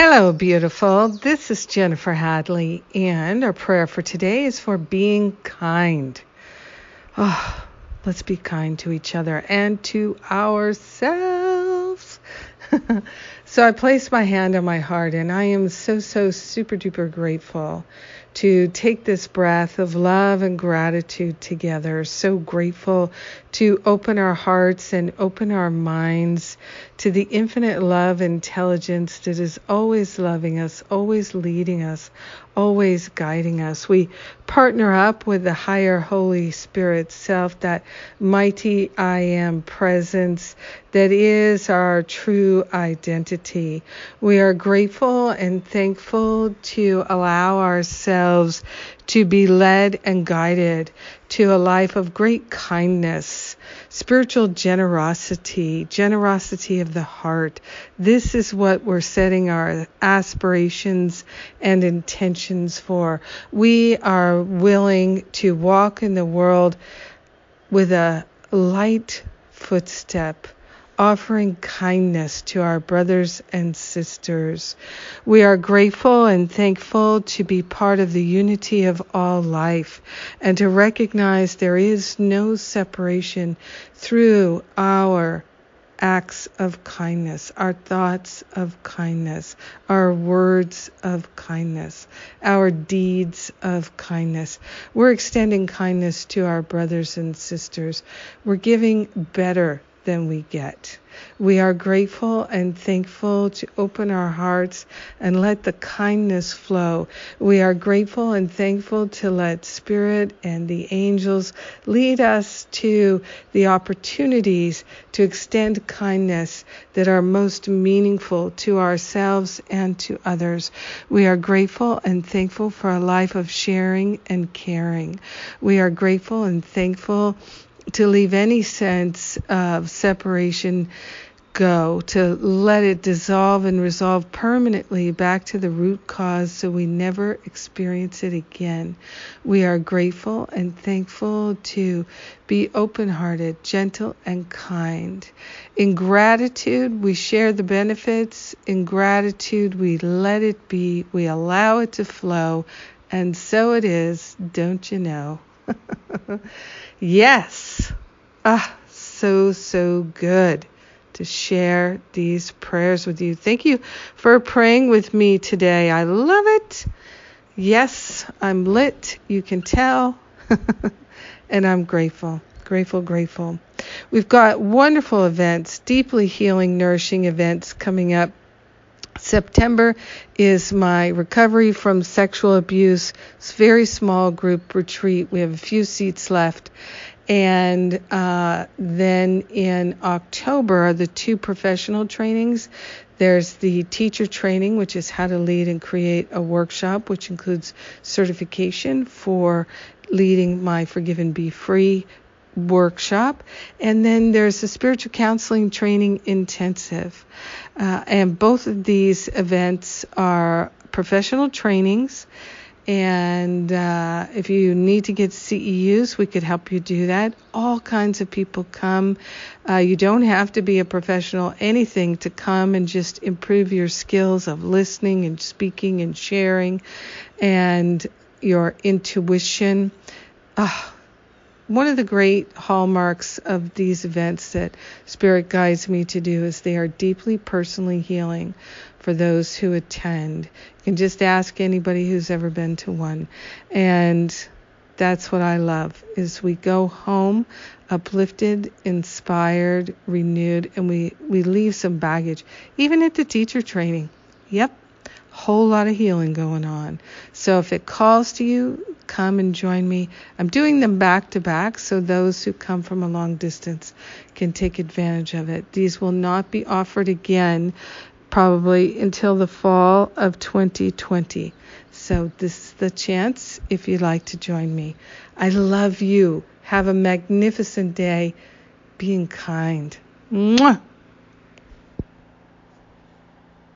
Hello, beautiful. This is Jennifer Hadley, and our prayer for today is for being kind. Oh, let's be kind to each other and to ourselves. so I place my hand on my heart, and I am so, so super duper grateful to take this breath of love and gratitude together. So grateful to open our hearts and open our minds to the infinite love intelligence that is always loving us, always leading us, always guiding us. We partner up with the higher Holy Spirit self, that mighty I am presence that is our true identity. We are grateful and thankful to allow ourselves to be led and guided to a life of great kindness, spiritual generosity, generosity of the heart. This is what we're setting our aspirations and intentions for. We are willing to walk in the world with a light footstep offering kindness to our brothers and sisters. We are grateful and thankful to be part of the unity of all life and to recognize there is no separation through our acts of kindness, our thoughts of kindness, our words of kindness, our deeds of kindness. We're extending kindness to our brothers and sisters. We're giving better than we get. We are grateful and thankful to open our hearts and let the kindness flow. We are grateful and thankful to let Spirit and the angels lead us to the opportunities to extend kindness that are most meaningful to ourselves and to others. We are grateful and thankful for a life of sharing and caring. We are grateful and thankful to leave any sense of separation go, to let it dissolve and resolve permanently back to the root cause so we never experience it again. We are grateful and thankful to be open hearted, gentle, and kind. In gratitude, we share the benefits. In gratitude, we let it be, we allow it to flow, and so it is, don't you know? yes. Ah, so, so good to share these prayers with you. Thank you for praying with me today. I love it. Yes, I'm lit. You can tell. and I'm grateful, grateful, grateful. We've got wonderful events, deeply healing, nourishing events coming up September is my recovery from sexual abuse. It's very small group retreat. We have a few seats left. And uh, then in October are the two professional trainings. There's the teacher training, which is how to lead and create a workshop, which includes certification for leading my Forgive and Be Free workshop. And then there's a spiritual counseling training intensive. Uh, and both of these events are professional trainings. And uh, if you need to get CEUs, we could help you do that. All kinds of people come. Uh, you don't have to be a professional, anything to come and just improve your skills of listening and speaking and sharing and your intuition. Oh, one of the great hallmarks of these events that Spirit guides me to do is they are deeply personally healing for those who attend. You can just ask anybody who's ever been to one. And that's what I love is we go home uplifted, inspired, renewed, and we, we leave some baggage, even at the teacher training. Yep, whole lot of healing going on. So if it calls to you, come and join me. I'm doing them back to back so those who come from a long distance can take advantage of it. These will not be offered again probably until the fall of 2020. So this is the chance if you'd like to join me. I love you. Have a magnificent day. Being kind. Mwah!